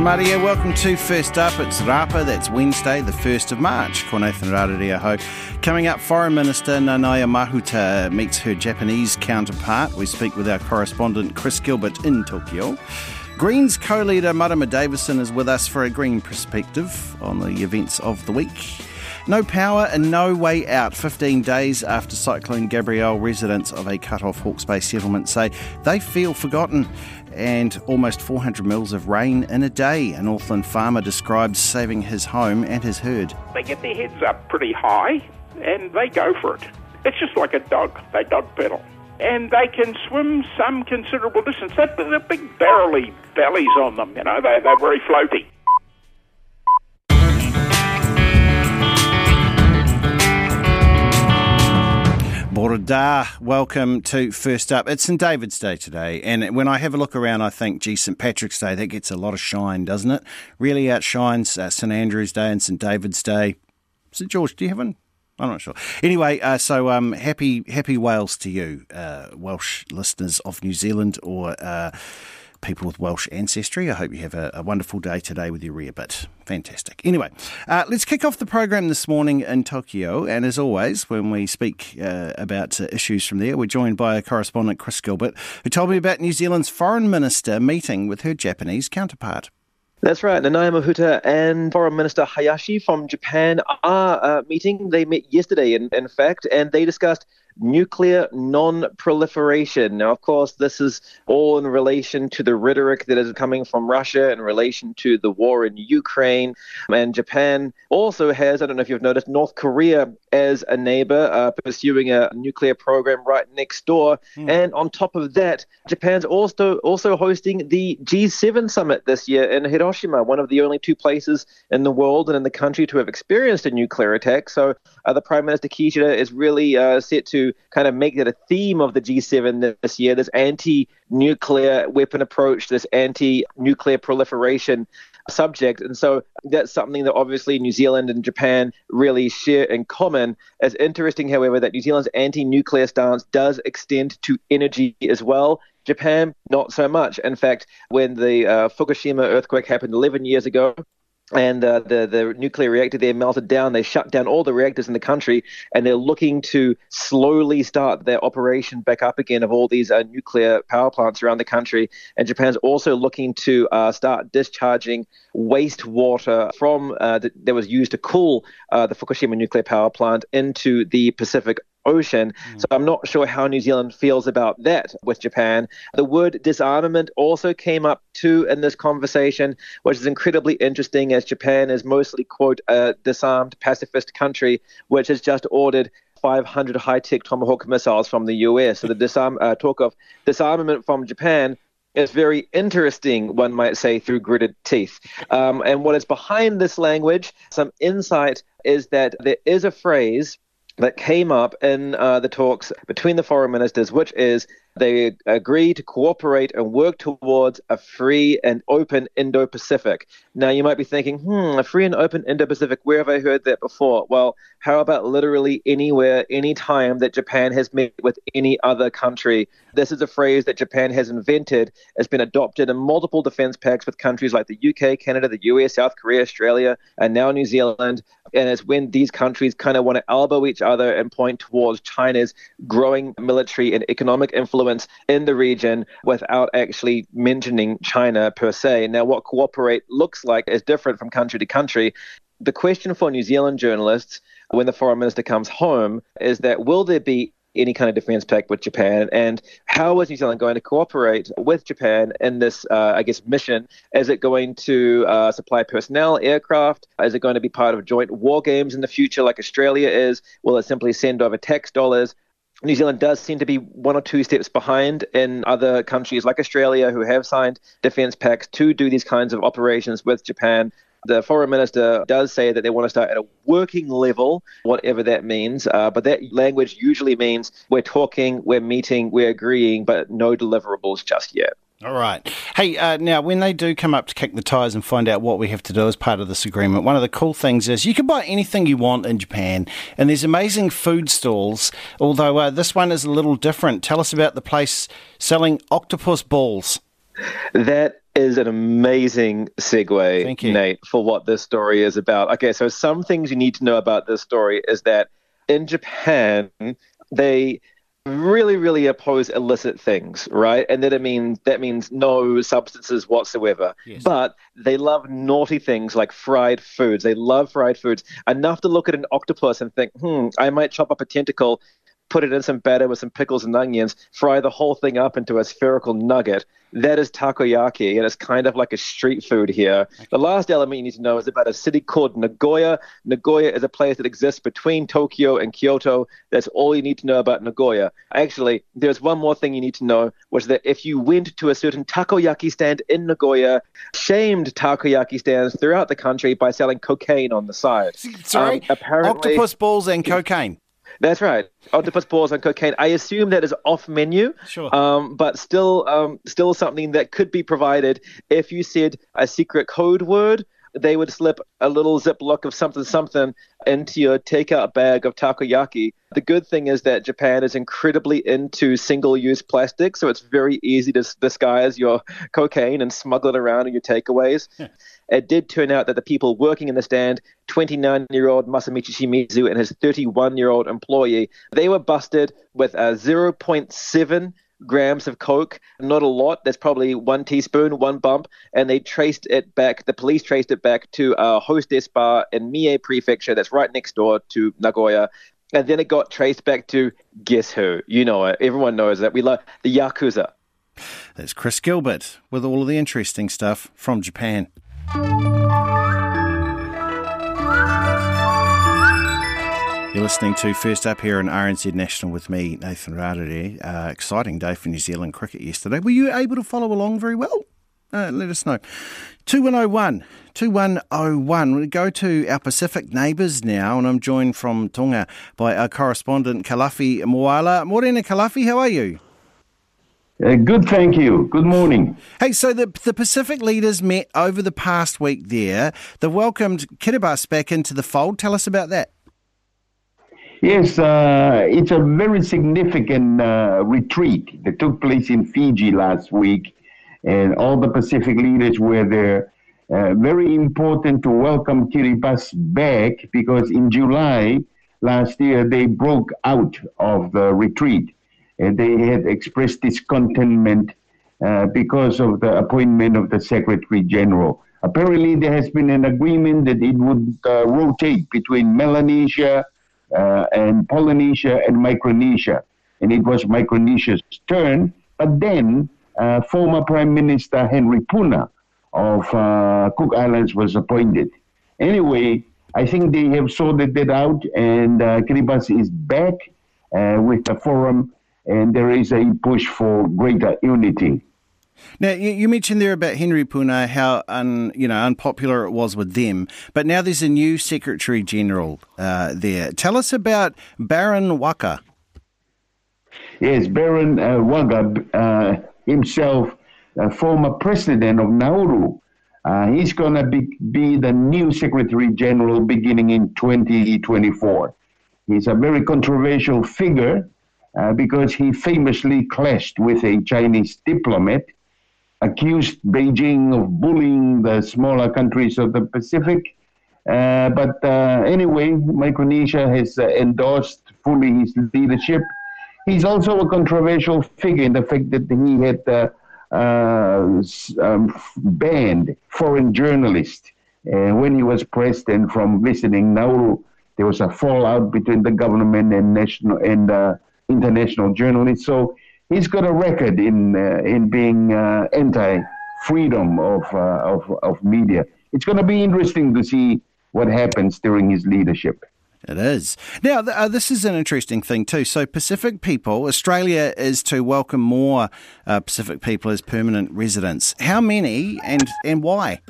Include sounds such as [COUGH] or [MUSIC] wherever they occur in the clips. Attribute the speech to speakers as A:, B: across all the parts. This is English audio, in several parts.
A: Here, welcome to First Up. It's Rapa, that's Wednesday, the 1st of March. Ko Nathan Rarareaho. Coming up, Foreign Minister Nanaia Mahuta meets her Japanese counterpart. We speak with our correspondent Chris Gilbert in Tokyo. Greens co leader Marama Davidson is with us for a green perspective on the events of the week. No power and no way out. 15 days after Cyclone Gabrielle, residents of a cut off Hawke's Bay settlement say they feel forgotten and almost 400 mils of rain in a day. An Northland farmer describes saving his home and his herd.
B: They get their heads up pretty high and they go for it. It's just like a dog. They dog pedal. And they can swim some considerable distance. They've got big barrely bellies on them, you know, they're, they're very floaty.
A: Borada, welcome to First Up. It's St David's Day today, and when I have a look around, I think, gee, St Patrick's Day, that gets a lot of shine, doesn't it? Really outshines uh, St Andrew's Day and St David's Day. St George, do you have one? I'm not sure. Anyway, uh, so um, happy happy Wales to you, uh, Welsh listeners of New Zealand or uh, people with Welsh ancestry. I hope you have a, a wonderful day today with your rarebit. Fantastic. Anyway, uh, let's kick off the program this morning in Tokyo. And as always, when we speak uh, about uh, issues from there, we're joined by a correspondent, Chris Gilbert, who told me about New Zealand's foreign minister meeting with her Japanese counterpart.
C: That's right. Nanaia Mahuta and Foreign Minister Hayashi from Japan are uh, meeting. They met yesterday, in, in fact, and they discussed nuclear non proliferation. Now, of course, this is all in relation to the rhetoric that is coming from Russia in relation to the war in Ukraine. And Japan also has, I don't know if you've noticed, North Korea as a neighbor uh, pursuing a nuclear program right next door. Mm. And on top of that, Japan's also also hosting the G7 summit this year in Hiroshima, one of the only two places in the world and in the country to have experienced a nuclear attack. So uh, the Prime Minister Kishida is really uh, set to kind of make that a theme of the G7 this year this anti nuclear weapon approach, this anti nuclear proliferation subject. And so that's something that obviously New Zealand and Japan really share in common. It's interesting, however, that New Zealand's anti nuclear stance does extend to energy as well. Japan, not so much. In fact, when the uh, Fukushima earthquake happened 11 years ago, and uh, the the nuclear reactor there melted down. They shut down all the reactors in the country, and they're looking to slowly start their operation back up again of all these uh, nuclear power plants around the country. And Japan's also looking to uh, start discharging wastewater from uh, that, that was used to cool uh, the Fukushima nuclear power plant into the Pacific Ocean. Mm. So I'm not sure how New Zealand feels about that with Japan. The word disarmament also came up too in this conversation, which is incredibly interesting as Japan is mostly, quote, a disarmed pacifist country, which has just ordered 500 high-tech Tomahawk missiles from the US. So the disarm, uh, talk of disarmament from Japan is very interesting, one might say, through gritted teeth. Um, and what is behind this language, some insight, is that there is a phrase that came up in uh, the talks between the foreign ministers, which is they agree to cooperate and work towards a free and open Indo Pacific. Now, you might be thinking, hmm, a free and open Indo Pacific, where have I heard that before? Well, how about literally anywhere, anytime that Japan has met with any other country? This is a phrase that Japan has invented, has been adopted in multiple defense pacts with countries like the UK, Canada, the US, South Korea, Australia, and now New Zealand. And it's when these countries kind of want to elbow each other and point towards China's growing military and economic influence influence in the region without actually mentioning China per se. Now, what cooperate looks like is different from country to country. The question for New Zealand journalists when the foreign minister comes home is that will there be any kind of defense pact with Japan, and how is New Zealand going to cooperate with Japan in this, uh, I guess, mission? Is it going to uh, supply personnel, aircraft? Is it going to be part of joint war games in the future, like Australia is? Will it simply send over tax dollars? New Zealand does seem to be one or two steps behind in other countries like Australia who have signed defense pacts to do these kinds of operations with Japan. The foreign minister does say that they want to start at a working level, whatever that means. Uh, but that language usually means we're talking, we're meeting, we're agreeing, but no deliverables just yet.
A: All right. Hey, uh, now when they do come up to kick the tires and find out what we have to do as part of this agreement, one of the cool things is you can buy anything you want in Japan, and there's amazing food stalls. Although uh, this one is a little different. Tell us about the place selling octopus balls.
C: That is an amazing segue, Nate, for what this story is about. Okay, so some things you need to know about this story is that in Japan, they really, really oppose illicit things, right? And that it means that means no substances whatsoever. Yes. But they love naughty things like fried foods. They love fried foods enough to look at an octopus and think, hmm, I might chop up a tentacle put it in some batter with some pickles and onions, fry the whole thing up into a spherical nugget. That is takoyaki, and it's kind of like a street food here. Okay. The last element you need to know is about a city called Nagoya. Nagoya is a place that exists between Tokyo and Kyoto. That's all you need to know about Nagoya. Actually, there's one more thing you need to know, which is that if you went to a certain takoyaki stand in Nagoya, shamed takoyaki stands throughout the country by selling cocaine on the side.
A: Sorry? Um, apparently, octopus balls and cocaine.
C: That's right. Octopus balls and cocaine. I assume that is off menu.
A: Sure.
C: Um, but still, um, still something that could be provided if you said a secret code word. They would slip a little ziploc of something something into your takeout bag of takoyaki. The good thing is that Japan is incredibly into single use plastic, so it's very easy to disguise your cocaine and smuggle it around in your takeaways. It did turn out that the people working in the stand, 29 year old Masamichi Shimizu and his 31 year old employee, they were busted with a 0.7 grams of coke, not a lot. That's probably one teaspoon, one bump, and they traced it back. The police traced it back to a hostess bar in Mie Prefecture, that's right next door to Nagoya. And then it got traced back to guess who? You know it. Everyone knows that. We love the Yakuza.
A: That's Chris Gilbert with all of the interesting stuff from Japan. You're listening to First Up here on RNZ National with me, Nathan Rarere. Uh, exciting day for New Zealand cricket yesterday. Were you able to follow along very well? Uh, let us know. 2101. 2101. We go to our Pacific neighbours now, and I'm joined from Tonga by our correspondent Kalafi Moala. Morena Kalafi, how are you?
D: Uh, good, thank you. Good morning.
A: Hey, so the, the Pacific leaders met over the past week there. They welcomed Kiribati back into the fold. Tell us about that.
D: Yes, uh, it's a very significant uh, retreat that took place in Fiji last week, and all the Pacific leaders were there. Uh, very important to welcome Kiribati back because in July last year they broke out of the retreat And they had expressed discontentment uh, because of the appointment of the Secretary General. Apparently, there has been an agreement that it would uh, rotate between Melanesia uh, and Polynesia and Micronesia. And it was Micronesia's turn. But then, uh, former Prime Minister Henry Puna of uh, Cook Islands was appointed. Anyway, I think they have sorted that out, and uh, Kiribati is back uh, with the forum and there is a push for greater unity.
A: Now you mentioned there about Henry Puna, how un, you know unpopular it was with them, but now there's a new Secretary General uh, there. Tell us about Baron Waqa.
D: Yes, Baron uh, Waqa uh, himself, former president of Nauru. Uh, he's going to be, be the new Secretary General beginning in 2024. He's a very controversial figure uh, because he famously clashed with a Chinese diplomat, accused Beijing of bullying the smaller countries of the Pacific. Uh, but uh, anyway, Micronesia has uh, endorsed fully his leadership. He's also a controversial figure in the fact that he had uh, um, banned foreign journalists when he was president from visiting Nauru. There was a fallout between the government and national and international journalists. So he's got a record in uh, in being uh, anti-freedom of, uh, of of media. It's going to be interesting to see what happens during his leadership.
A: It is. Now, uh, this is an interesting thing too. So, Pacific people, Australia is to welcome more uh, Pacific people as permanent residents. How many and and why?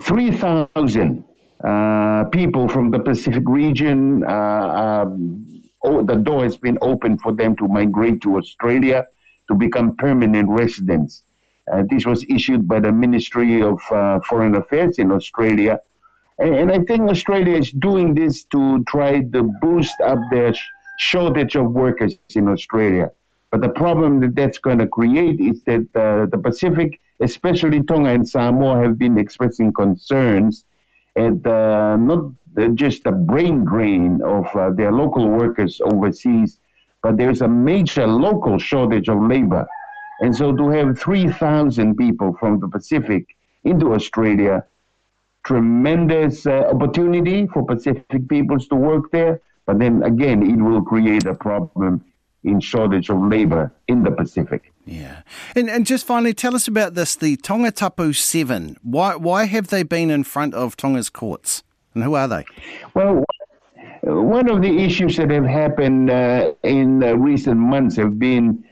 D: Three thousand uh, people from the Pacific region. Uh, um, oh, the door has been opened for them to migrate to Australia to become permanent residents. Uh, this was issued by the Ministry of uh, Foreign Affairs in Australia. And, and, I think Australia is doing this to try to boost up their sh- shortage of workers in Australia. But the problem that that's going to create is that uh, the Pacific, especially Tonga and Samoa, have been expressing concerns at uh, not just the brain drain of uh, their local workers overseas, but there's a major local shortage of labor. And so to have 3,000 people from the Pacific into Australia, tremendous uh, opportunity for Pacific peoples to work there. But then again, it will create a problem in shortage of labour in the Pacific.
A: Yeah. And, and just finally, tell us about this the Tongatapu 7. Why, why have they been in front of Tonga's courts? And who are they?
D: Well, one of the issues that have happened uh, in recent months have been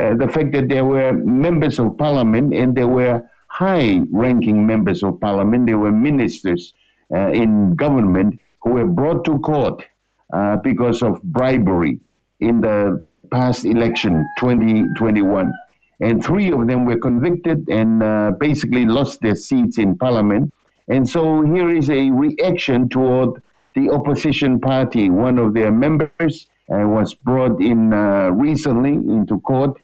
D: uh, the fact that there were members of parliament and there were high ranking members of parliament, there were ministers uh, in government who were brought to court uh, because of bribery in the past election 2021. And three of them were convicted and uh, basically lost their seats in parliament. And so here is a reaction toward the opposition party. One of their members uh, was brought in uh, recently into court,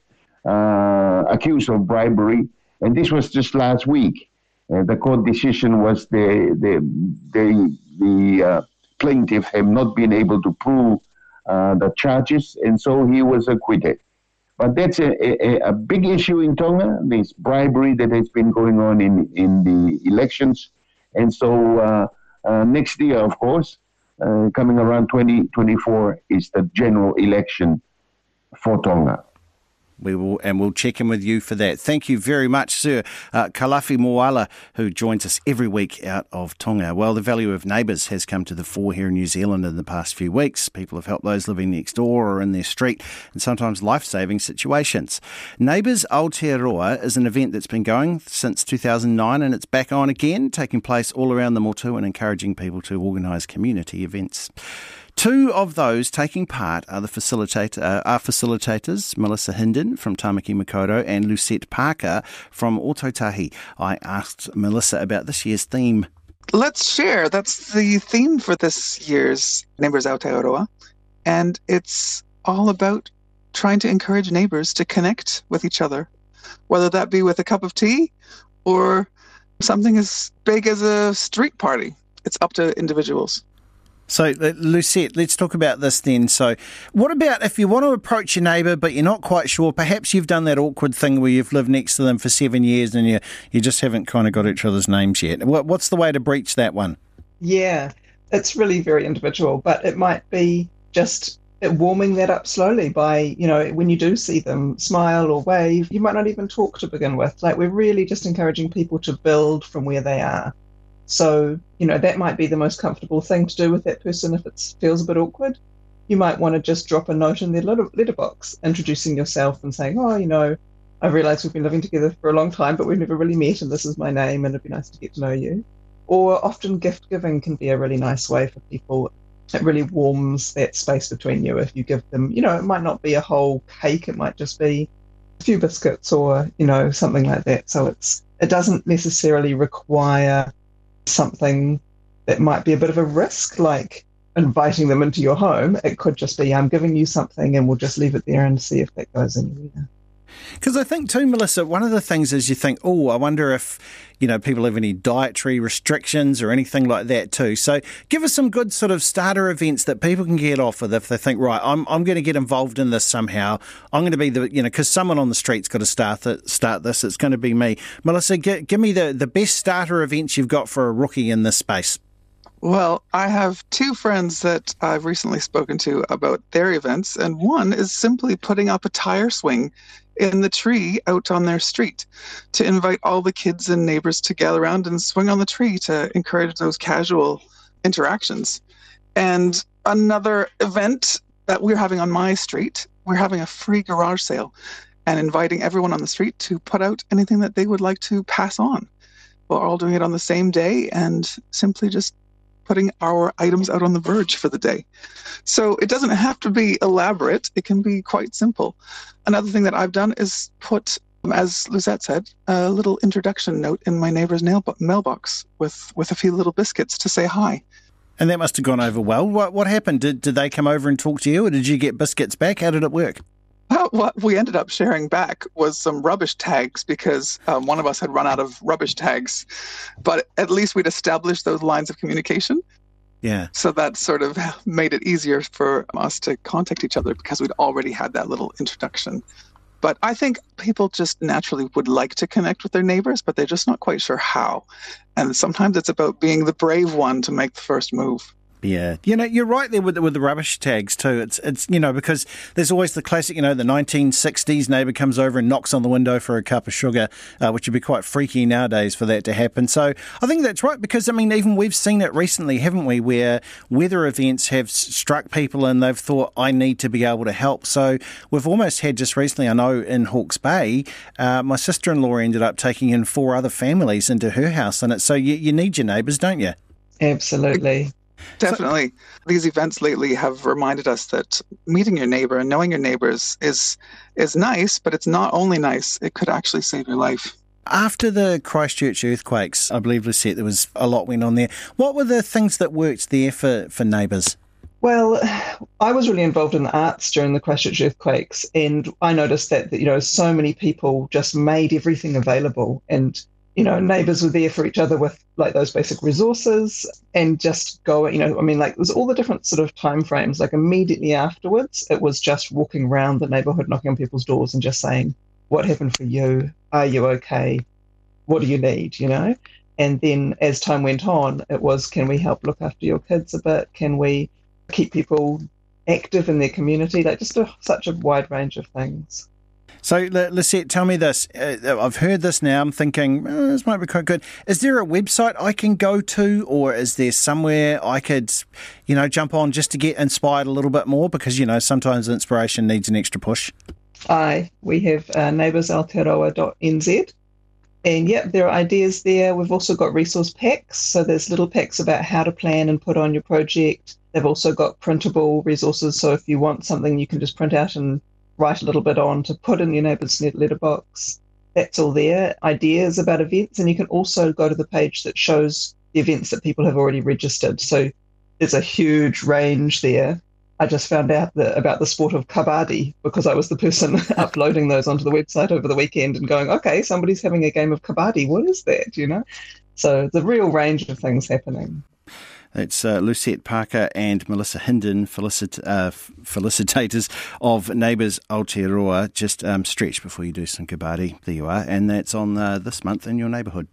D: uh, accused of bribery. And this was just last week. Uh, the court decision was the, the, the, the uh, plaintiff have not been able to prove uh, the charges, and so he was acquitted. But that's a, a, a, big issue in Tonga, this bribery that has been going on in, in the elections. And so uh, uh, next year, of course, uh, coming around 2024, is the general election for Tonga.
A: We will, and we'll check in with you for that. Thank you very much, sir. Uh, Kalafi Moala, who joins us every week out of Tonga. Well, the value of neighbours has come to the fore here in New Zealand in the past few weeks. People have helped those living next door or in their street in sometimes life saving situations. Neighbours Aotearoa is an event that's been going since 2009 and it's back on again, taking place all around the Motu and encouraging people to organise community events. Two of those taking part are the facilitator, uh, are facilitators Melissa Hinden from Tamaki Makaurau and Lucette Parker from Ōtautahi. I asked Melissa about this year's theme.
E: Let's share. That's the theme for this year's Neighbours Aotearoa. And it's all about trying to encourage neighbours to connect with each other, whether that be with a cup of tea or something as big as a street party. It's up to individuals.
A: So, uh, Lucette, let's talk about this then. So, what about if you want to approach your neighbour but you're not quite sure? Perhaps you've done that awkward thing where you've lived next to them for seven years and you you just haven't kind of got each other's names yet. What, what's the way to breach that one?
F: Yeah, it's really very individual, but it might be just warming that up slowly by, you know, when you do see them smile or wave, you might not even talk to begin with. Like, we're really just encouraging people to build from where they are. So, you know, that might be the most comfortable thing to do with that person if it feels a bit awkward. You might want to just drop a note in their letterbox introducing yourself and saying, oh, you know, I realize we've been living together for a long time, but we've never really met, and this is my name, and it'd be nice to get to know you. Or often gift giving can be a really nice way for people. It really warms that space between you if you give them, you know, it might not be a whole cake, it might just be a few biscuits or, you know, something like that. So it's it doesn't necessarily require something that might be a bit of a risk, like inviting them into your home. It could just be, I'm giving you something and we'll just leave it there and see if that goes anywhere.
A: Because I think too, Melissa, one of the things is you think, oh, I wonder if you know people have any dietary restrictions or anything like that too. So give us some good sort of starter events that people can get off with if they think, right, I'm I'm going to get involved in this somehow. I'm going to be the you know because someone on the street's got to start it, start this. It's going to be me, Melissa. G- give me the the best starter events you've got for a rookie in this space.
E: Well, I have two friends that I've recently spoken to about their events, and one is simply putting up a tire swing in the tree out on their street to invite all the kids and neighbors to gather around and swing on the tree to encourage those casual interactions. And another event that we're having on my street, we're having a free garage sale and inviting everyone on the street to put out anything that they would like to pass on. We're all doing it on the same day and simply just putting our items out on the verge for the day. So it doesn't have to be elaborate, it can be quite simple. Another thing that I've done is put, as Lucette said, a little introduction note in my neighbor's mailbox with, with a few little biscuits to say hi.
A: And that must have gone over well. What, what happened? Did, did they come over and talk to you, or did you get biscuits back? How did it work?
E: What we ended up sharing back was some rubbish tags because um, one of us had run out of rubbish tags, but at least we'd established those lines of communication.
A: Yeah.
E: So that sort of made it easier for us to contact each other because we'd already had that little introduction. But I think people just naturally would like to connect with their neighbors, but they're just not quite sure how. And sometimes it's about being the brave one to make the first move.
A: Yeah, you know, you're right there with the, with the rubbish tags too. It's it's you know because there's always the classic, you know, the 1960s neighbour comes over and knocks on the window for a cup of sugar, uh, which would be quite freaky nowadays for that to happen. So I think that's right because I mean even we've seen it recently, haven't we, where weather events have struck people and they've thought I need to be able to help. So we've almost had just recently, I know in Hawke's Bay, uh, my sister-in-law ended up taking in four other families into her house, and it's so you, you need your neighbours, don't you?
F: Absolutely.
E: Definitely. So, These events lately have reminded us that meeting your neighbor and knowing your neighbors is is nice, but it's not only nice, it could actually save your life.
A: After the Christchurch earthquakes, I believe Lucette, there was a lot went on there. What were the things that worked there for, for neighbours?
F: Well, I was really involved in the arts during the Christchurch earthquakes, and I noticed that you know so many people just made everything available, and you know, neighbors were there for each other with like those basic resources and just go, you know, I mean, like, there's all the different sort of time frames. Like, immediately afterwards, it was just walking around the neighborhood, knocking on people's doors and just saying, What happened for you? Are you okay? What do you need? You know? And then as time went on, it was, Can we help look after your kids a bit? Can we keep people active in their community? Like, just a, such a wide range of things.
A: So, Lisette, tell me this. Uh, I've heard this now. I'm thinking oh, this might be quite good. Is there a website I can go to, or is there somewhere I could, you know, jump on just to get inspired a little bit more? Because you know, sometimes inspiration needs an extra push.
F: Aye, we have uh, neighboursaotearoa.nz. And yep, there are ideas there. We've also got resource packs. So there's little packs about how to plan and put on your project. They've also got printable resources. So if you want something, you can just print out and write a little bit on to put in your neighbour's letterbox. That's all there. Ideas about events, and you can also go to the page that shows the events that people have already registered. So there's a huge range there. I just found out about the sport of kabaddi because I was the person [LAUGHS] uploading those onto the website over the weekend and going, okay, somebody's having a game of kabaddi. What is that? You know? So the real range of things happening.
A: It's uh, Lucette Parker and Melissa Hinden, felicit- uh, felicitators of Neighbours Aotearoa. Just um, stretch before you do some kabaddi. There you are. And that's on uh, this month in your neighbourhood.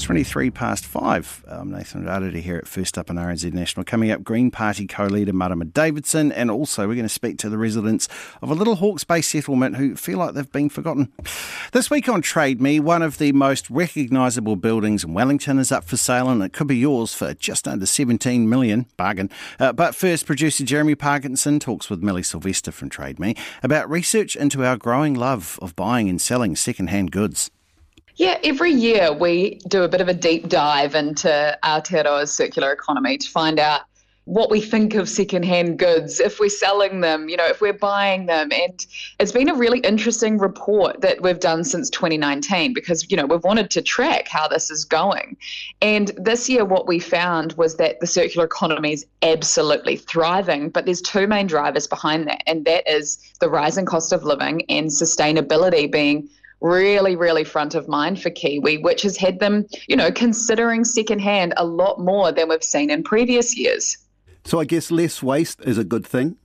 A: It's 23 past five. I'm Nathan Rarere here at First Up on RNZ National. Coming up, Green Party co-leader Marama Davidson, and also we're going to speak to the residents of a little Hawke's Bay settlement who feel like they've been forgotten. This week on Trade Me, one of the most recognisable buildings in Wellington is up for sale, and it could be yours for just under 17 million. Bargain. Uh, but first, producer Jeremy Parkinson talks with Millie Silvester from Trade Me about research into our growing love of buying and selling second-hand goods.
G: Yeah, every year we do a bit of a deep dive into Aotearoa's circular economy to find out what we think of secondhand goods, if we're selling them, you know, if we're buying them. And it's been a really interesting report that we've done since 2019 because, you know, we've wanted to track how this is going. And this year, what we found was that the circular economy is absolutely thriving, but there's two main drivers behind that. And that is the rising cost of living and sustainability being really, really front of mind for Kiwi, which has had them, you know, considering secondhand a lot more than we've seen in previous years.
H: So I guess less waste is a good thing.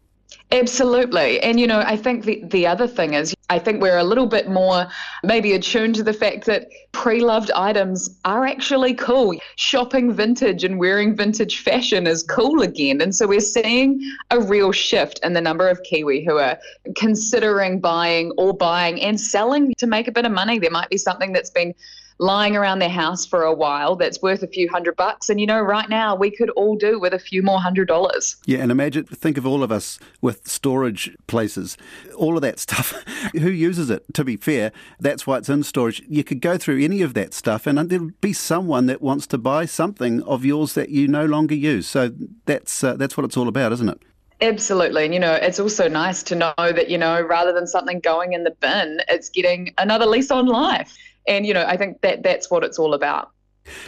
G: Absolutely. And, you know, I think the, the other thing is, I think we're a little bit more maybe attuned to the fact that pre loved items are actually cool. Shopping vintage and wearing vintage fashion is cool again. And so we're seeing a real shift in the number of Kiwi who are considering buying or buying and selling to make a bit of money. There might be something that's been lying around their house for a while that's worth a few hundred bucks. And you know, right now we could all do with a few more hundred dollars.
H: Yeah, and imagine, think of all of us with storage places, all of that stuff. [LAUGHS] Who uses it? To be fair, that's why it's in storage. You could go through any of that stuff, and there'll be someone that wants to buy something of yours that you no longer use. So that's uh, that's what it's all about, isn't it?
G: Absolutely. And, you know, it's also nice to know that, you know, rather than something going in the bin, it's getting another lease on life and you know i think that that's what it's all about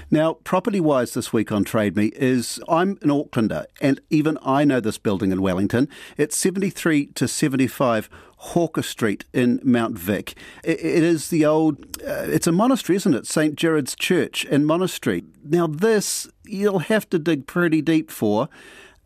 H: Now, property wise this week on Trade Me is I'm an Aucklander, and even I know this building in Wellington. It's 73 to 75 Hawker Street in Mount Vic. it is the old, uh, it's a monastery, isn't it? St. Gerard's Church and Monastery. Now, this you'll have to dig pretty deep for.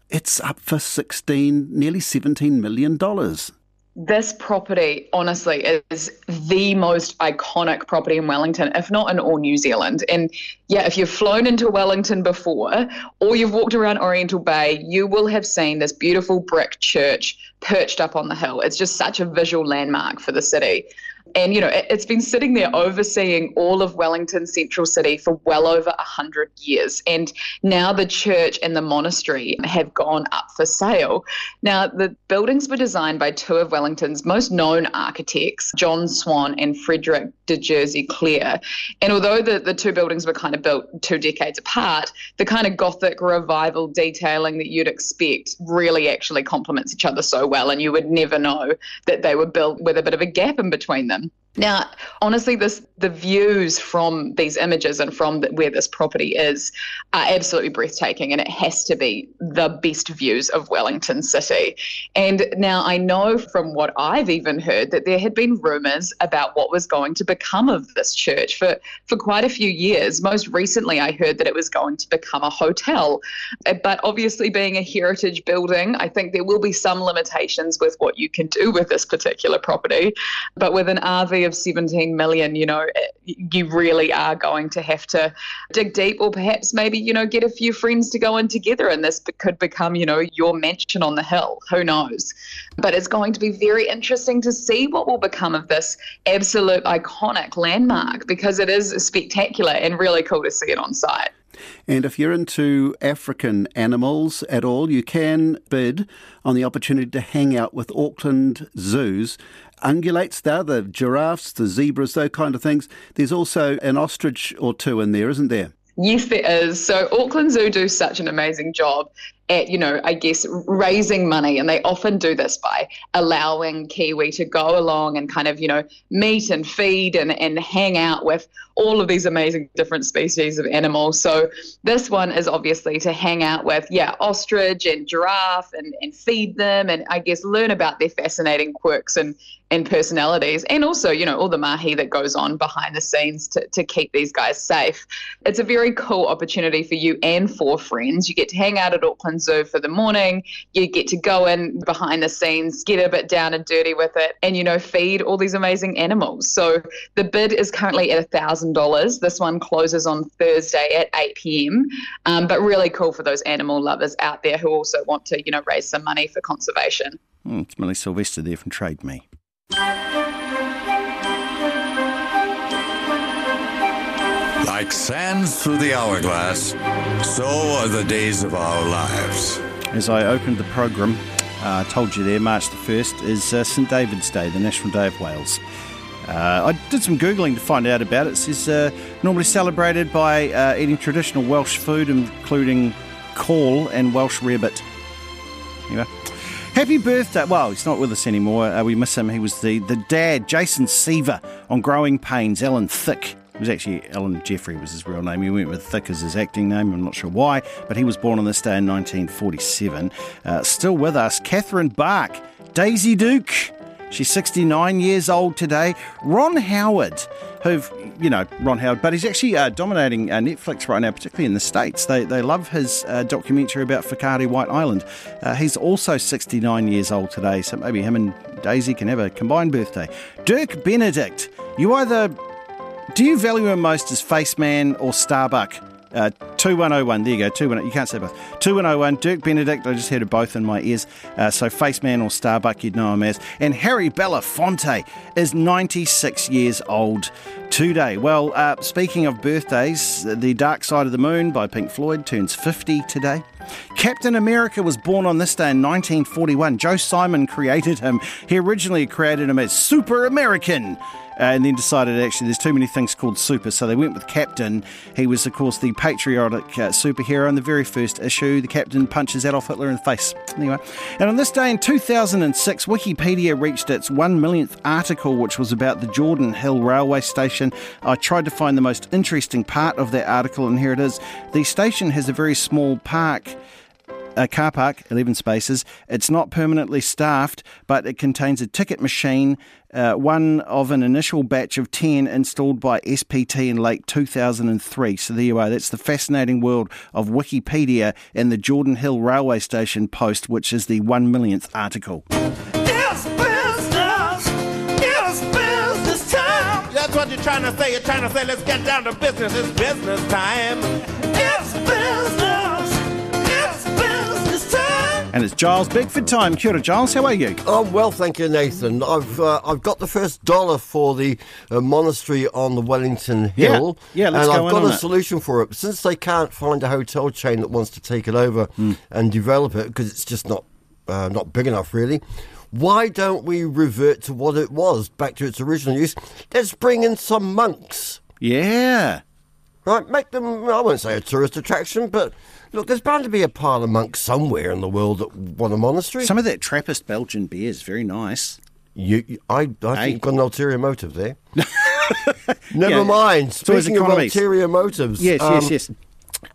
H: It's up for 16, nearly 17 million dollars
G: this property, honestly, is the most iconic property in Wellington, if not in all New Zealand. And yeah, if you've flown into Wellington before or you've walked around Oriental Bay, you will have seen this beautiful brick church perched up on the hill. It's just such a visual landmark for the city. And, you know, it, has been sitting there overseeing all of Wellington Central City for well over 100 years. And now the church and the monastery have gone up for sale. Now, the buildings were designed by two of Wellington's most known architects, John Swan and Frederick de Jersey Clare. And although the, the two buildings were kind of built two decades apart, the kind of Gothic revival detailing that you'd expect really actually complements each other so well. And you would never know that they were built with a bit of a gap in between them them. Now, honestly, this the views from these images and from the, where this property is are absolutely breathtaking, and it has to be the best views of Wellington City. And now I know from what I've even heard that there had been rumours about what was going to become of this church for for quite a few years. Most recently, I heard that it was going to become a hotel, uh, but obviously, being a heritage building, I think there will be some limitations with what you can do with this particular property. But with an RV of 17 million, you know, you really are going to have to dig deep or perhaps maybe, you know, get a few friends to go in together and this could become, you know, your mansion on the hill. Who knows? But it's going to be very interesting to see what will become of this absolute iconic landmark because it is spectacular and really cool to see it on site.
H: And if you're into African animals at all, you can bid on the opportunity to hang out with Auckland zoos ungulates there, the giraffes, the zebras, those kind of things. There's also an ostrich or two in there, isn't there?
G: Yes, there is. So Auckland Zoo do such an amazing job at, you know, I guess raising money. And they often do this by allowing Kiwi to go along and kind of, you know, meet and feed and, and hang out with all of these amazing different species of animals. So this one is obviously to hang out with, yeah, ostrich and giraffe and, and feed them and I guess learn about their fascinating quirks and, and personalities and also, you know, all the mahi that goes on behind the scenes to, to keep these guys safe. It's a very cool opportunity for you and for friends. You get to hang out at Auckland Zoo for the morning. You get to go in behind the scenes, get a bit down and dirty with it, and you know, feed all these amazing animals. So the bid is currently at a thousand dollars. This one closes on Thursday at eight pm. Um, but really cool for those animal lovers out there who also want to, you know, raise some money for conservation.
A: Mm, it's Millie Silvester there from Trade Me.
I: Like sands through the hourglass, so are the days of our lives.
A: As I opened the program, uh, I told you there, March the 1st is uh, St David's Day, the National Day of Wales. Uh, I did some Googling to find out about it. It says uh, normally celebrated by uh, eating traditional Welsh food, including cawl and Welsh rarebit. Anyway. Happy birthday. Well, he's not with us anymore. Uh, we miss him. He was the, the dad, Jason Seaver, on Growing Pains, Alan Thicke was actually Alan Jeffrey was his real name. He went with Thicke as his acting name. I'm not sure why, but he was born on this day in 1947. Uh, still with us, Catherine Bach, Daisy Duke. She's 69 years old today. Ron Howard, who, you know, Ron Howard, but he's actually uh, dominating uh, Netflix right now, particularly in the States. They, they love his uh, documentary about Whakaari White Island. Uh, he's also 69 years old today, so maybe him and Daisy can have a combined birthday. Dirk Benedict, you either do you value him most as Faceman or Starbuck? Uh, 2101, there you go, 21, you can't say both. 2101, Dirk Benedict, I just heard it both in my ears. Uh, so Faceman or Starbuck, you'd know him as. And Harry Belafonte is 96 years old today. Well, uh, speaking of birthdays, The Dark Side of the Moon by Pink Floyd turns 50 today. Captain America was born on this day in 1941. Joe Simon created him. He originally created him as Super American and then decided actually there's too many things called super, so they went with Captain. He was, of course, the patriotic uh, superhero. In the very first issue, the captain punches Adolf Hitler in the face. Anyway, and on this day in 2006, Wikipedia reached its one millionth article, which was about the Jordan Hill railway station. I tried to find the most interesting part of that article, and here it is. The station has a very small park a car park, 11 spaces. It's not permanently staffed, but it contains a ticket machine, uh, one of an initial batch of 10 installed by SPT in late 2003. So there you are. That's the fascinating world of Wikipedia and the Jordan Hill railway station post, which is the one millionth article.
J: It's business. It's business time. That's what you're trying to say. You're trying to say, let's get down to business. It's business time. It's business. It's business time.
A: And it's Giles Beckford time. Kia ora, Giles. How are you?
K: Oh well, thank you, Nathan. I've uh, I've got the first dollar for the uh, monastery on the Wellington Hill,
A: Yeah, yeah, let's
K: and
A: go
K: I've got a
A: it.
K: solution for it. Since they can't find a hotel chain that wants to take it over
A: Hmm.
K: and develop it because it's just not uh, not big enough, really. Why don't we revert to what it was, back to its original use? Let's bring in some monks.
A: Yeah.
K: Right, make them, I won't say a tourist attraction, but look, there's bound to be a pile of monks somewhere in the world that want a monastery.
A: Some of that Trappist Belgian beer is very nice.
K: You, you- I, I think you've got an ulterior motive there. [LAUGHS] Never
A: Yeah,
K: mind.
A: always
K: Speaking of
A: economies.
K: ulterior motives,
A: Yes,
K: um,
A: yes, yes.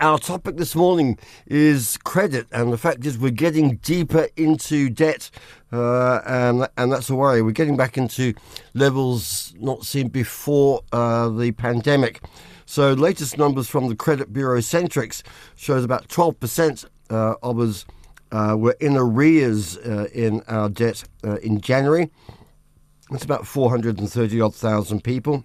K: Our topic this morning is credit, and the fact is we're getting deeper into debt, uh, and and that's a worry. We're getting back into levels not seen before uh, the pandemic. So, latest numbers from the credit bureau Centrix shows about 12% uh, of us uh, were in arrears uh, in our debt uh, in January. It's about 430 odd thousand people.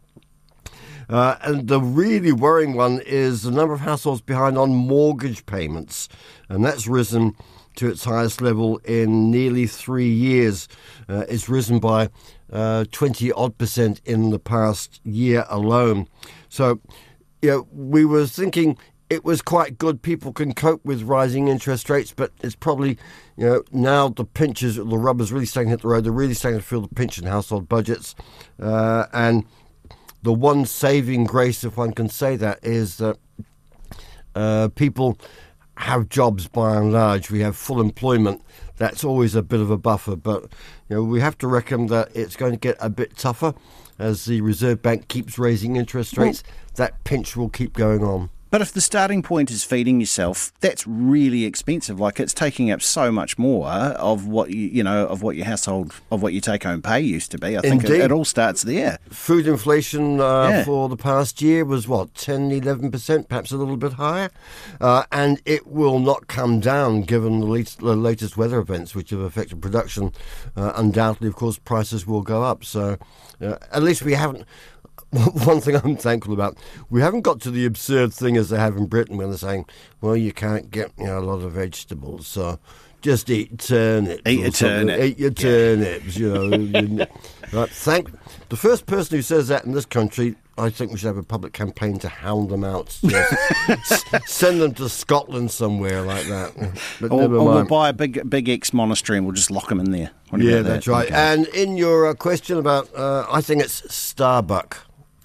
K: Uh, and the really worrying one is the number of households behind on mortgage payments. And that's risen to its highest level in nearly three years. Uh, it's risen by uh, 20 odd percent in the past year alone. So, you know, we were thinking it was quite good. People can cope with rising interest rates, but it's probably, you know, now the pinches, the rubber's really starting to hit the road. They're really starting to feel the pinch in household budgets. Uh, and the one saving grace, if one can say that, is that uh, people have jobs by and large. We have full employment. That's always a bit of a buffer, but you know we have to reckon that it's going to get a bit tougher as the Reserve Bank keeps raising interest rates. that pinch will keep going on.
A: But if the starting point is feeding yourself, that's really expensive. Like it's taking up so much more of what you you know of what your household of what your take home pay used to be. I think it, it all starts there.
K: Food inflation uh,
A: Yeah.
K: for the past year was what 10, 11%, perhaps a little bit higher, uh, and it will not come down given the latest, the latest weather events which have affected production. Uh, undoubtedly, of course, prices will go up. So, uh, at least we haven't. [LAUGHS] One thing I'm thankful about, we haven't got to the absurd thing as they have in Britain when they're saying, "Well, you can't get you know, a lot of vegetables, so just eat turnips."
A: Eat
K: or
A: a turnip.
K: Eat your turnips, you know. [LAUGHS] right, thank the first person who says that in this country. I think we should have a public campaign to hound them out. [LAUGHS] Just s- send them to Scotland somewhere like that. But
A: Or, or we'll buy a big big ex monastery and we'll just lock them in there.
K: Yeah, that's
A: that?
K: right.
A: Okay.
K: And in your uh, question about, uh, I think it's Starbuck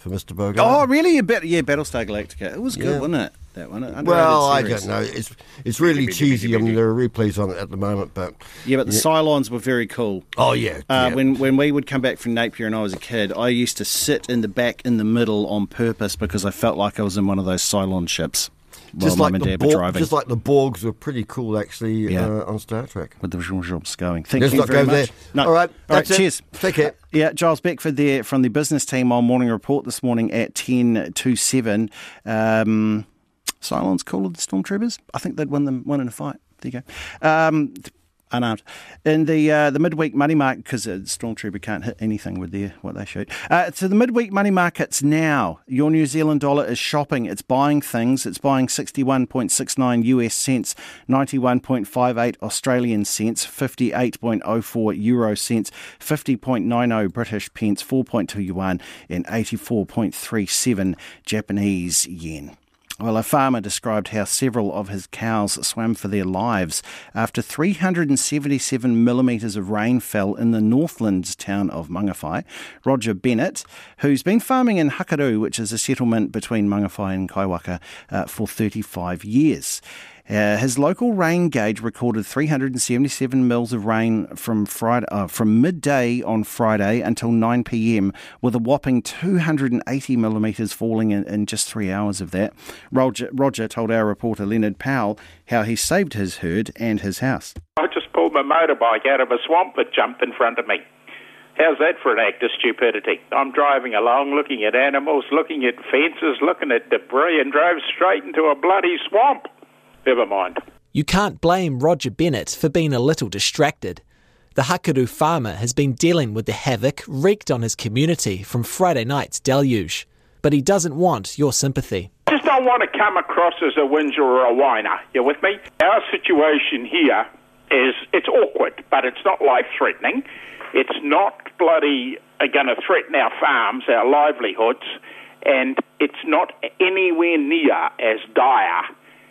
K: for Mr. Bogart.
A: oh, really? A bit, yeah, Battlestar Galactica. It was good,
K: Yeah.
A: wasn't it? That one. Underrated
K: well, I don't know. It's it's really cheesy. I mean, there are replays on it at the moment, but
A: Yeah, but the Cylons were very cool.
K: oh yeah,
A: Uh,
K: yeah.
A: When when we would come back from Napier and I was a kid, I used to sit in the back in the middle on purpose because I felt like I was in one of those Cylon ships while
K: just like the
A: dad were
K: Borg,
A: driving
K: just like the Borgs were pretty cool actually
A: Yeah.
K: uh, on Star Trek.
A: with the jobs going. Thank
K: Let's
A: you
K: not
A: very
K: go
A: much.
K: there.
A: No.
K: All right,
A: all right.
K: it.
A: Cheers.
K: Take care. [LAUGHS]
A: Yeah, Giles Beckford there from the business team on Morning Report this morning at ten to seven. Um, Cylon's cooler than Stormtroopers. I think they'd win them one in a fight. There you go. Um, unarmed. In the uh, the midweek money market, because a stormtrooper can't hit anything with their what they shoot. Uh, so the midweek money markets now. Your New Zealand dollar is shopping. It's buying things. It's buying sixty one point six nine US cents, ninety one point five eight Australian cents, fifty eight point oh four Euro cents, fifty point nine oh British pence, four point two yuan, and eighty four point three seven Japanese yen. Well, a farmer described how several of his cows swam for their lives after 377 millimetres of rain fell in the Northlands town of Mangawhai. Roger Bennett, who's been farming in Hakaru, which is a settlement between Mangawhai and Kaiwaka, uh, for 35 years. Uh, his local rain gauge recorded 377 mils of rain from Friday, uh, from midday on Friday until 9 p.m., with a whopping 280 millimetres falling in, in just three hours of that. Roger, Roger told our reporter Leonard Powell how he saved his herd and his house.
B: I just pulled my motorbike out of a swamp that jumped in front of me. How's that for an act of stupidity? I'm driving along, looking at animals, looking at fences, looking at debris, and drove straight into a bloody swamp. Never mind.
L: You can't blame Roger Bennett for being a little distracted. The Hakaru farmer has been dealing with the havoc wreaked on his community from Friday night's deluge, but he doesn't want your sympathy.
B: I just don't want to come across as a whinger or a whiner. You with me? Our situation here is it's awkward, but it's not life threatening. It's not bloody uh, going to threaten our farms, our livelihoods, and it's not anywhere near as dire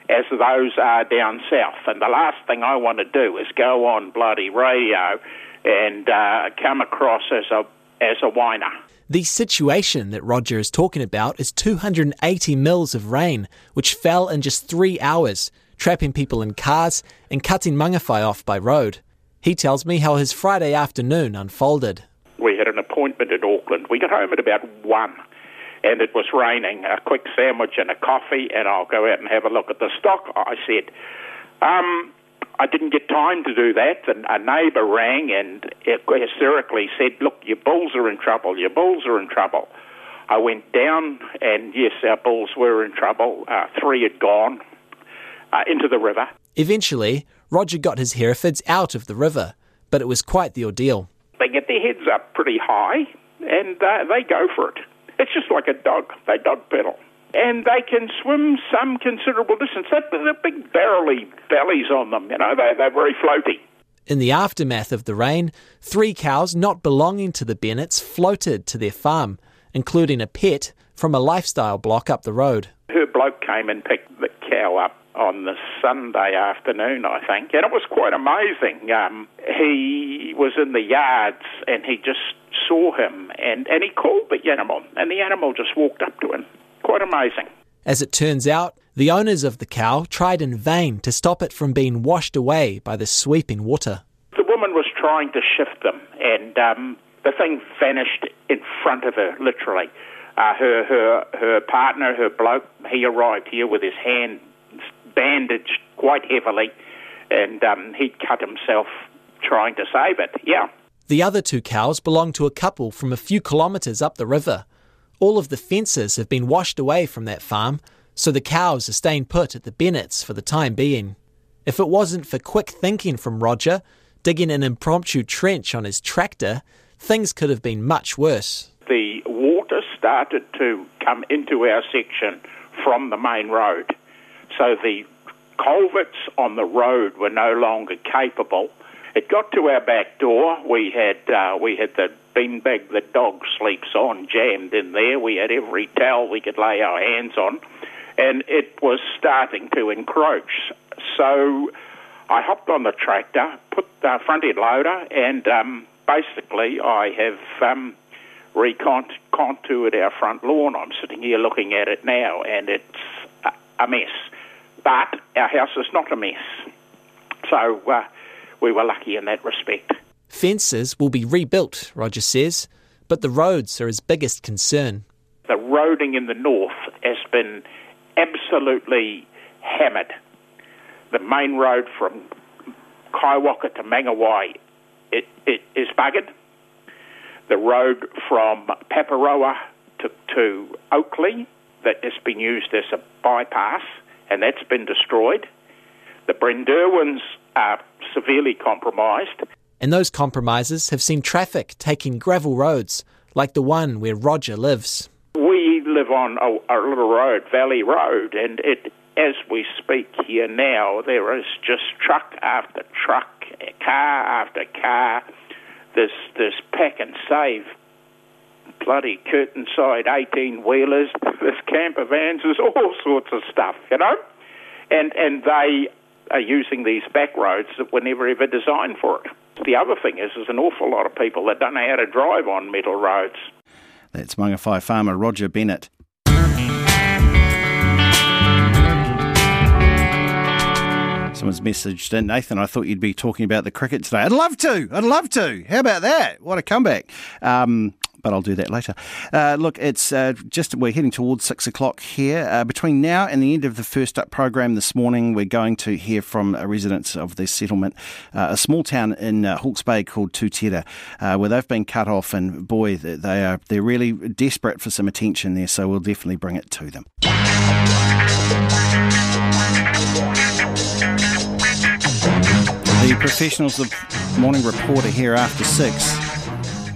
B: as those are down south. And the last thing I want to do is go on bloody radio and uh, come across as a as a whiner.
L: The situation that Roger is talking about is 280 mils of rain, which fell in just three hours, trapping people in cars and cutting Mangawhai off by road. He tells me how his Friday afternoon unfolded.
B: We had an appointment at Auckland. We got home at about one and it was raining, a quick sandwich and a coffee, and I'll go out and have a look at the stock, I said. Um, I didn't get time to do that, and a neighbour rang and hysterically said, Look, your bulls are in trouble, your bulls are in trouble. I went down, and yes, our bulls were in trouble. Uh, three had gone uh, into the river.
L: Eventually, Roger got his Herefords out of the river, but it was quite the ordeal.
B: They get their heads up pretty high, and uh, they go for it. It's just like a dog. They dog pedal. And they can swim some considerable distance. They're big barrely bellies on them, you know, they, they're very floaty.
L: In the aftermath of the rain, three cows not belonging to the Bennetts floated to their farm, including a pet from a lifestyle block up the road.
B: Her bloke came and picked the cow up on the Sunday afternoon, I think, and it was quite amazing. Um, he was in the yards and he just saw him and, and he called the animal, and the animal just walked up to him. Quite amazing.
L: As it turns out, the owners of the cow tried in vain to stop it from being washed away by the sweeping water.
B: The woman was trying to shift them, and um, the thing vanished in front of her, literally. Uh, her, her, her partner, her bloke, he arrived here with his hand bandaged quite heavily, and um, he'd cut himself trying to save it. Yeah.
L: The other two cows belong to a couple from a few kilometres up the river. All of the fences have been washed away from that farm, so the cows are staying put at the Bennetts for the time being. If it wasn't for quick thinking from Roger, digging an impromptu trench on his tractor, things could have been much worse.
B: The water started to come into our section from the main road, so the culverts on the road were no longer capable it got to our back door. We had uh, we had the beanbag the dog sleeps on jammed in there. We had every towel we could lay our hands on, and it was starting to encroach. So I hopped on the tractor, put the front end loader, and um, basically I have um, recontoured our front lawn. I'm sitting here looking at it now, and it's a mess. But our house is not a mess. So uh, we were lucky in that respect.
L: Fences will be rebuilt, Roger says, but the roads are his biggest concern.
B: The roading in the north has been absolutely hammered. The main road from Kaiwaka to Mangawhai it, it is buggered. The road from Paparoa to, to Oakleigh that has been used as a bypass, and that's been destroyed. The Brynderwyns are severely compromised.
L: And those compromises have seen traffic taking gravel roads, like the one where Roger lives.
B: We live on a, a little road, Valley Road, and it, as we speak here now, there is just truck after truck, car after car. This this pack and save bloody curtain side 18 wheelers, there's camper vans, there's all sorts of stuff, you know? And, and they are using these back roads that were never ever designed for it. The other thing is, there's an awful lot of people that don't know how to drive on metal roads.
A: That's Mangawhai farmer Roger Bennett. Someone's messaged in, Nathan, I thought you'd be talking about the cricket today. I'd love to. I'd love to. How about that? What a comeback. Um, but I'll do that later. Uh, look, it's uh, just we're heading towards six o'clock here. Uh, between now and the end of the first up program this morning, we're going to hear from a resident of this settlement, uh, a small town in uh, Hawke's Bay called Tūtira, uh, where they've been cut off, and boy, they are they're really desperate for some attention there. So we'll definitely bring it to them. The professionals of Morning Reporter here after six.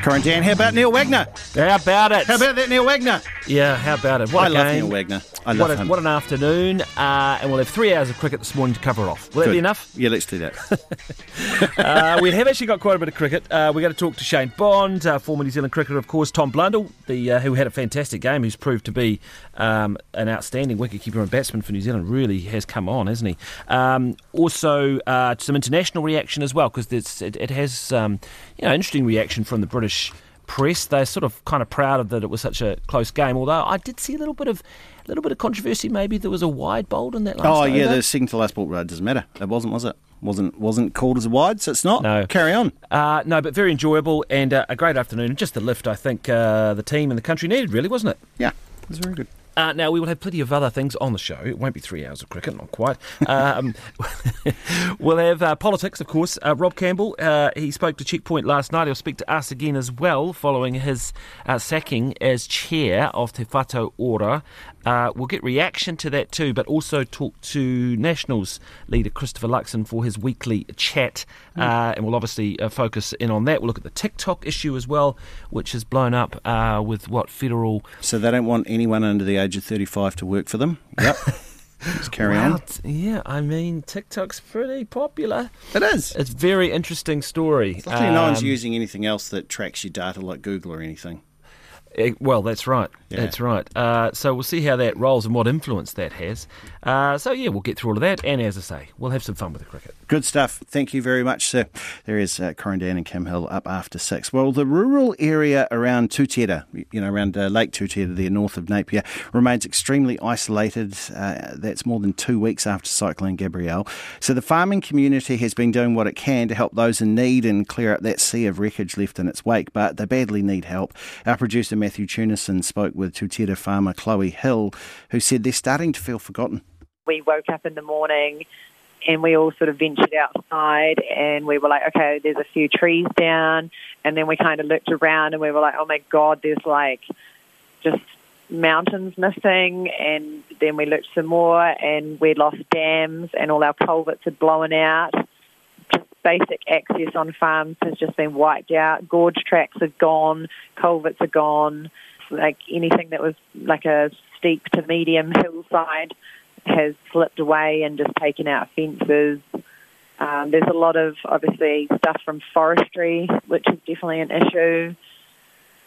A: Corin Dann, how about Neil Wagner?
C: How about it?
A: How about that Neil Wagner?
C: Yeah, how about it? What
A: I
C: a
A: love
C: game.
A: Neil Wagner. I love
C: what, a,
A: him.
C: what an afternoon. Uh, and we'll have three hours of cricket this morning to cover off. Will that be enough?
A: Yeah, let's do that. [LAUGHS]
C: uh, we have actually got quite a bit of cricket. Uh, we're going to talk to Shane Bond, uh, former New Zealand cricketer, of course, Tom Blundell, the uh, who had a fantastic game, who's proved to be um, an outstanding wicketkeeper and batsman for New Zealand. Really has come on, hasn't he? Um, also, uh, some international reaction as well, because it, it has um, you know interesting reaction from the British press. They're sort of kind of proud of that it was such a close game. Although I did see a little bit of a little bit of controversy. Maybe there was a wide bowled in that last
A: oh yeah, the second to last ball uh, doesn't matter. It wasn't, was it? Wasn't wasn't called as a wide, so it's not.
C: No.
A: Carry on.
C: Uh, no, but very enjoyable and uh, a great afternoon. Just the lift I think uh, the team and the country needed, really, wasn't it?
A: Yeah, it was very good.
C: Uh, now, we will have plenty of other things on the show. It won't be three hours of cricket, not quite. Um, [LAUGHS] we'll have uh, politics, of course. Uh, Rob Campbell, uh, he spoke to Checkpoint last night. He'll speak to us again as well following his uh, sacking as chair of Te Whatu Ora. Uh, we'll get reaction to that too, but also talk to Nationals leader Christopher Luxon for his weekly chat. Uh, and we'll obviously uh, focus in on that. We'll look at the TikTok issue as well, which has blown up uh, with what federal
A: So they don't want anyone under the age of thirty-five to work for them. Yep. [LAUGHS] Let's carry
C: Wow,
A: on.
C: Yeah, I mean, TikTok's pretty popular.
A: It is.
C: It's a very interesting story.
A: Luckily, no one's
C: Um,
A: using anything else that tracks your data like Google or anything.
C: Well, that's right.
A: Yeah.
C: That's right. Uh, so we'll see how that rolls and what influence that has. Uh, so yeah, we'll get through all of that, and as I say, we'll have some fun with the cricket.
A: Good stuff. Thank you very much, sir. There is uh, Corin Dann and Kim Hill up after six. Well, the rural area around Tūtira, you know, around uh, Lake Tūtira, there north of Napier, remains extremely isolated. Uh, that's more than two weeks after Cyclone Gabrielle. So the farming community has been doing what it can to help those in need and clear up that sea of wreckage left in its wake, but they badly need help. Our producer Matthew Tunison spoke with Tūtira farmer Chloe Hill, who said they're starting to feel forgotten.
M: we woke up in the morning and we all sort of ventured outside and we were like, okay, there's a few trees down. And then we kind of looked around and we were like, oh my God, there's like just mountains missing. And then we looked some more and we lost dams and all our culverts had blown out. Basic access on farms has just been wiped out. Gorge tracks are gone, culverts are gone. Like anything that was like a steep to medium hillside has slipped away and just taken out fences. Um, there's a lot of obviously stuff from forestry, which is definitely an issue.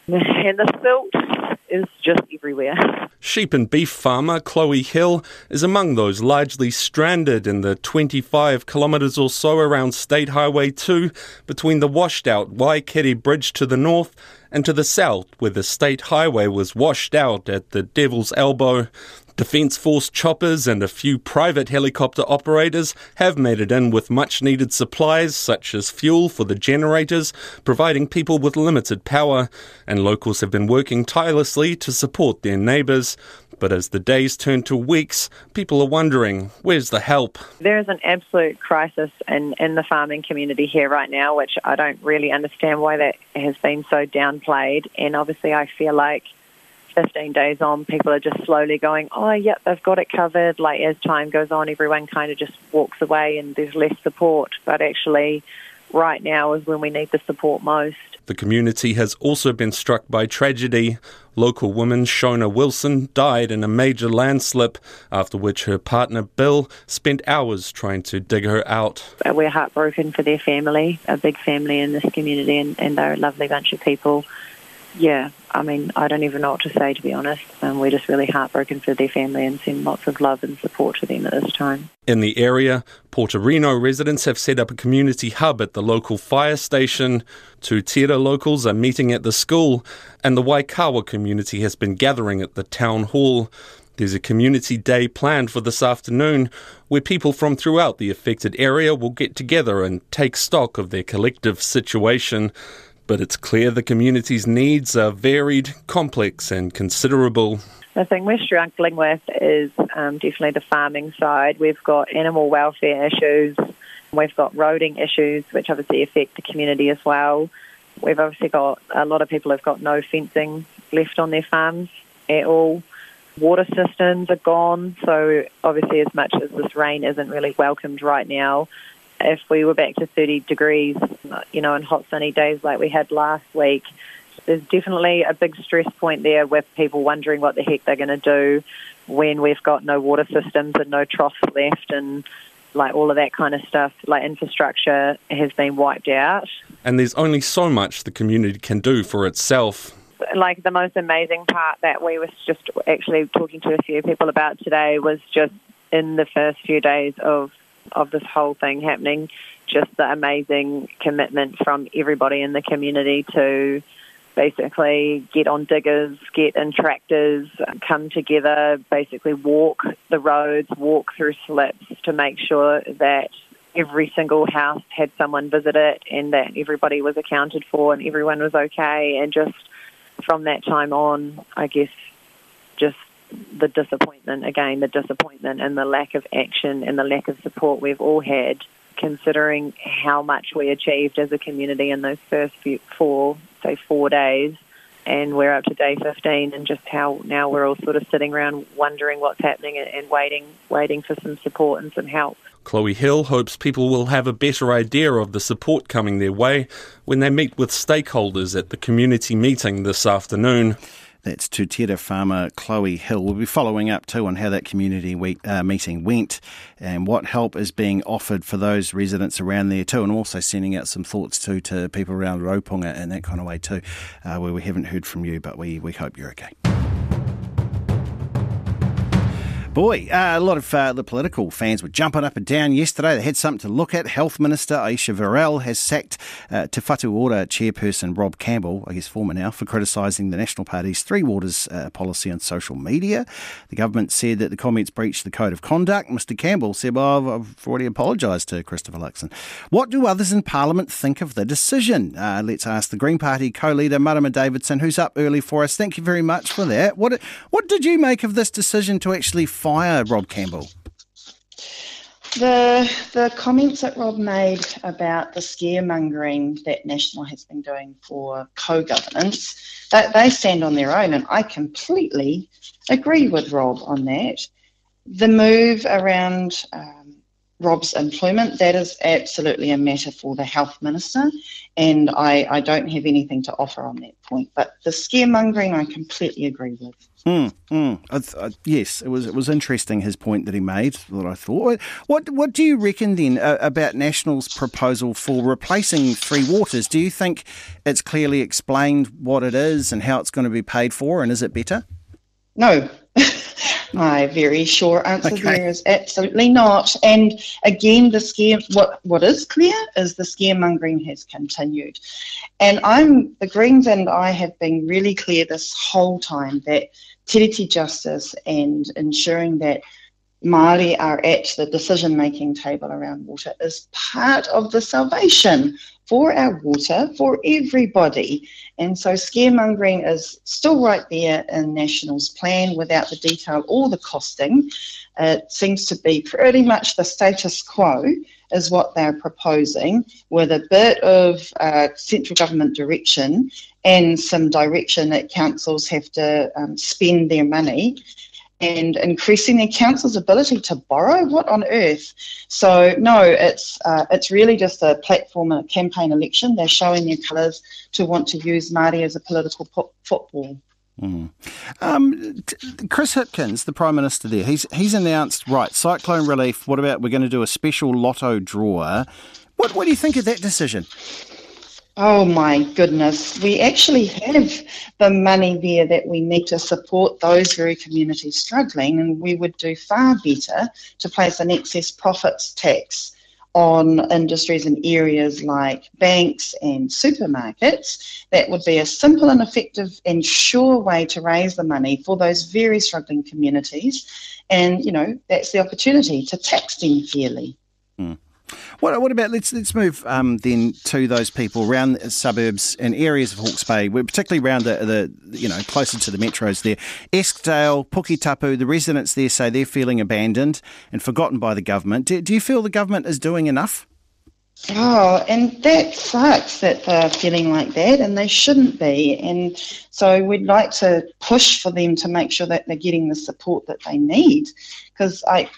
M: [LAUGHS] And the silt is just everywhere.
N: Sheep and beef farmer Chloe Hill is among those largely stranded in the 25 kilometres or so around State Highway 2 between the washed out Waikare Bridge to the north and to the south where the state highway was washed out at the Devil's Elbow. Defence Force choppers and a few private helicopter operators have made it in with much needed supplies such as fuel for the generators, providing people with limited power, and locals have been working tirelessly to support their neighbours. But as the days turn to weeks, people are wondering where's the help?
M: There is an absolute crisis in, in the farming community here right now, which I don't really understand why that has been so downplayed. And obviously, I feel like 15 days on, people are just slowly going, oh, yep, they've got it covered. Like as time goes on, everyone kind of just walks away and there's less support. But actually, right now is when we need the support most.
N: The community has also been struck by tragedy. Local woman Shona Wilson died in a major landslip, after which her partner Bill spent hours trying to dig her out.
M: We're heartbroken for their family, a big family in this community, and, and they're a lovely bunch of people. Yeah, I mean, I don't even know what to say, to be honest. Um, we're just really heartbroken for their family and send lots of love and support to them at this time.
N: In the area, Putorino residents have set up a community hub at the local fire station. Tūtira locals are meeting at the school, and the Waikawa community has been gathering at the town hall. There's a community day planned for this afternoon where people from throughout the affected area will get together and take stock of their collective situation. But it's clear the community's needs are varied, complex, and considerable.
M: The thing we're struggling with is um, definitely the farming side. We've got animal welfare issues, we've got roading issues, which obviously affect the community as well. We've obviously got a lot of people have got no fencing left on their farms at all. Water systems are gone, so obviously, as much as this rain isn't really welcomed right now, if we were back to 30 degrees, you know, in hot sunny days like we had last week, there's definitely a big stress point there with people wondering what the heck they're going to do when we've got no water systems and no troughs left and like all of that kind of stuff. Like infrastructure has been wiped out.
N: And there's only so much the community can do for itself
M: like the most amazing part that we was just actually talking to a few people about today was just in the first few days of of this whole thing happening, just the amazing commitment from everybody in the community to basically get on diggers, get in tractors, come together, basically walk the roads, walk through slips to make sure that every single house had someone visit it and that everybody was accounted for and everyone was okay. And just from that time on, I guess, just the disappointment again, the disappointment and the lack of action and the lack of support we've all had, considering how much we achieved as a community in those first few, four, say, four days. And we're up to day 15, and just how now we're all sort of sitting around wondering what's happening and, and waiting, waiting for some support and some help.
N: Chloe Hill hopes people will have a better idea of the support coming their way when they meet with stakeholders at the community meeting this afternoon.
A: That's Tūtira farmer Chloe Hill. We'll be following up too on how that community week, uh, meeting went and what help is being offered for those residents around there too, and also sending out some thoughts too to people around Raupunga and that kind of way too, uh, where we haven't heard from you, but we, we hope you're okay. Boy, uh, a lot of uh, the political fans were jumping up and down yesterday. They had something to look at. Health Minister Ayesha Verrall has sacked uh, Te Whatu chairperson Rob Campbell, I guess former now, for criticising the National Party's Three Waters uh, policy on social media. The government said that the comments breached the code of conduct. Mr Campbell said, well, I've already apologised to Christopher Luxon. What do others in Parliament think of the decision? Uh, let's ask the Green Party co-leader, Marama Davidson, who's up early for us. Thank you very much for that. What, what did you make of this decision to actually fire Rob Campbell?
O: The the comments that Rob made about the scaremongering that National has been doing for co-governance, that they stand on their own, and I completely agree with Rob on that. The move around um, Rob's employment, that is absolutely a matter for the health minister, and I, I don't have anything to offer on that point. But the scaremongering, I completely agree with.
A: Mm, mm. I I, yes, it was it was interesting his point that he made. That I thought. What what do you reckon then uh, about National's proposal for replacing Three Waters? Do you think it's clearly explained what it is and how it's going to be paid for, and is it better?
O: No. [LAUGHS] My very short answer okay. there is absolutely not. And again, the scare what what is clear is the scaremongering has continued. And I'm the Greens and I have been really clear this whole time that tiriti justice and ensuring that Māori are at the decision making table around water is part of the salvation for our water for everybody. And so scaremongering is still right there in National's plan without the detail or the costing. It seems to be pretty much the status quo is what they're proposing, with a bit of uh, central government direction and some direction that councils have to um, spend their money and increasing their council's ability to borrow. What on earth? So no, it's uh, it's really just a platform and a campaign election. They're showing their colours to want to use Māori as a political football.
A: Mm. Um, Chris Hipkins, the Prime Minister there, he's he's announced right cyclone relief. What about we're going to do a special lotto draw? What what do you think of that decision?
O: Oh my goodness. We actually have the money there that we need to support those very communities struggling, and we would do far better to place an excess profits tax on industries and areas like banks and supermarkets. That would be a simple and effective and sure way to raise the money for those very struggling communities. And, you know, that's the opportunity to tax them fairly.
A: Mm. What, what about let's let's move um, then to those people around the suburbs and areas of Hawke's Bay, particularly around the, the you know closer to the metros there. Eskdale, Puketapu, the residents there say they're feeling abandoned and forgotten by the government. Do, do you feel the government is doing enough?
O: Oh, and that sucks that they're feeling like that, and they shouldn't be. And so we'd like to push for them to make sure that they're getting the support that they need. Because I,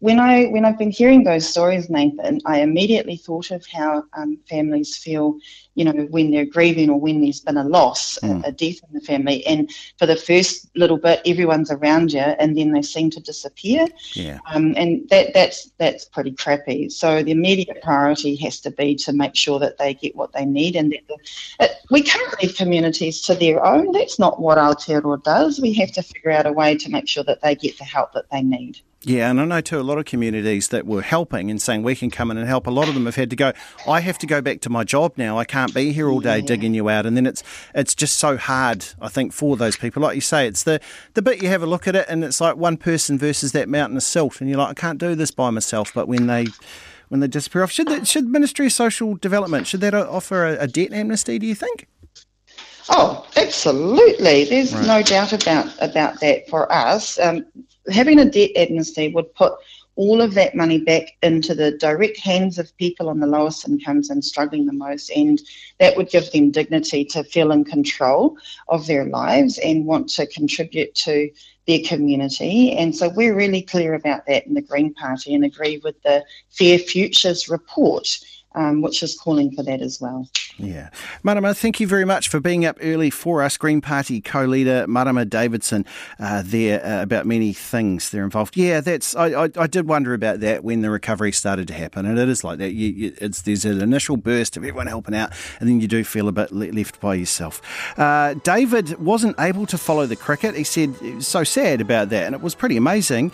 O: when I when I've been hearing those stories, Nathan, I immediately thought of how um, families feel, you know, when they're grieving or when there's been a loss, mm. a, a, death in the family, and for the first little bit, everyone's around you, and then they seem to disappear.
A: Yeah.
O: Um, and that that's that's pretty crappy. So the immediate priority has to be to make sure that they get what they need, and that the, it, we can't leave communities to their own. That's not what Aotearoa does. We have to figure out a way to make sure that they get the help that they need.
A: Yeah, and I know too a lot of communities that were helping and saying we can come in and help. A lot of them have had to go. I have to go back to my job now. I can't be here all day yeah. digging you out, and then it's it's just so hard. I think for those people, like you say, it's the the bit you have a look at it, and it's like one person versus that mountain of silt, and you're like, I can't do this by myself. But when they when they disappear off, should that, should Ministry of Social Development should that offer a, a debt amnesty? Do you think?
O: Oh, absolutely. There's right. no doubt about about that for us. Um, having a debt amnesty would put all of that money back into the direct hands of people on the lowest incomes and struggling the most. And that would give them dignity to feel in control of their lives and want to contribute to their community. And so we're really clear about that in the Green Party and agree with the Fair Futures report um, which is calling for that as well.
A: Yeah. Marama, thank you very much for being up early for us. Green Party co leader Marama Davidson uh, there uh, about many things they're involved. Yeah, that's I, I, I, did wonder about that when the recovery started to happen, and it is like that. You, you, it's There's an initial burst of everyone helping out, and then you do feel a bit left by yourself. Uh, David wasn't able to follow the cricket. He said so sad about that, and it was pretty amazing.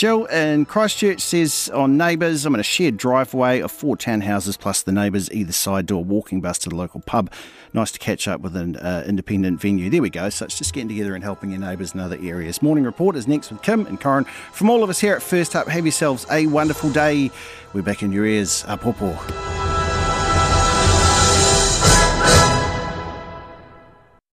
A: Jill in Christchurch says on Neighbours, I'm in a shared driveway of four townhouses plus the neighbours either side do a walking bus to the local pub. Nice to catch up with an uh, independent venue. There we go. So it's just getting together and helping your neighbours in other areas. Morning Report is next with Kim and Corin. From all of us here at First Up, have yourselves a wonderful day. We're back in your ears. Apopo.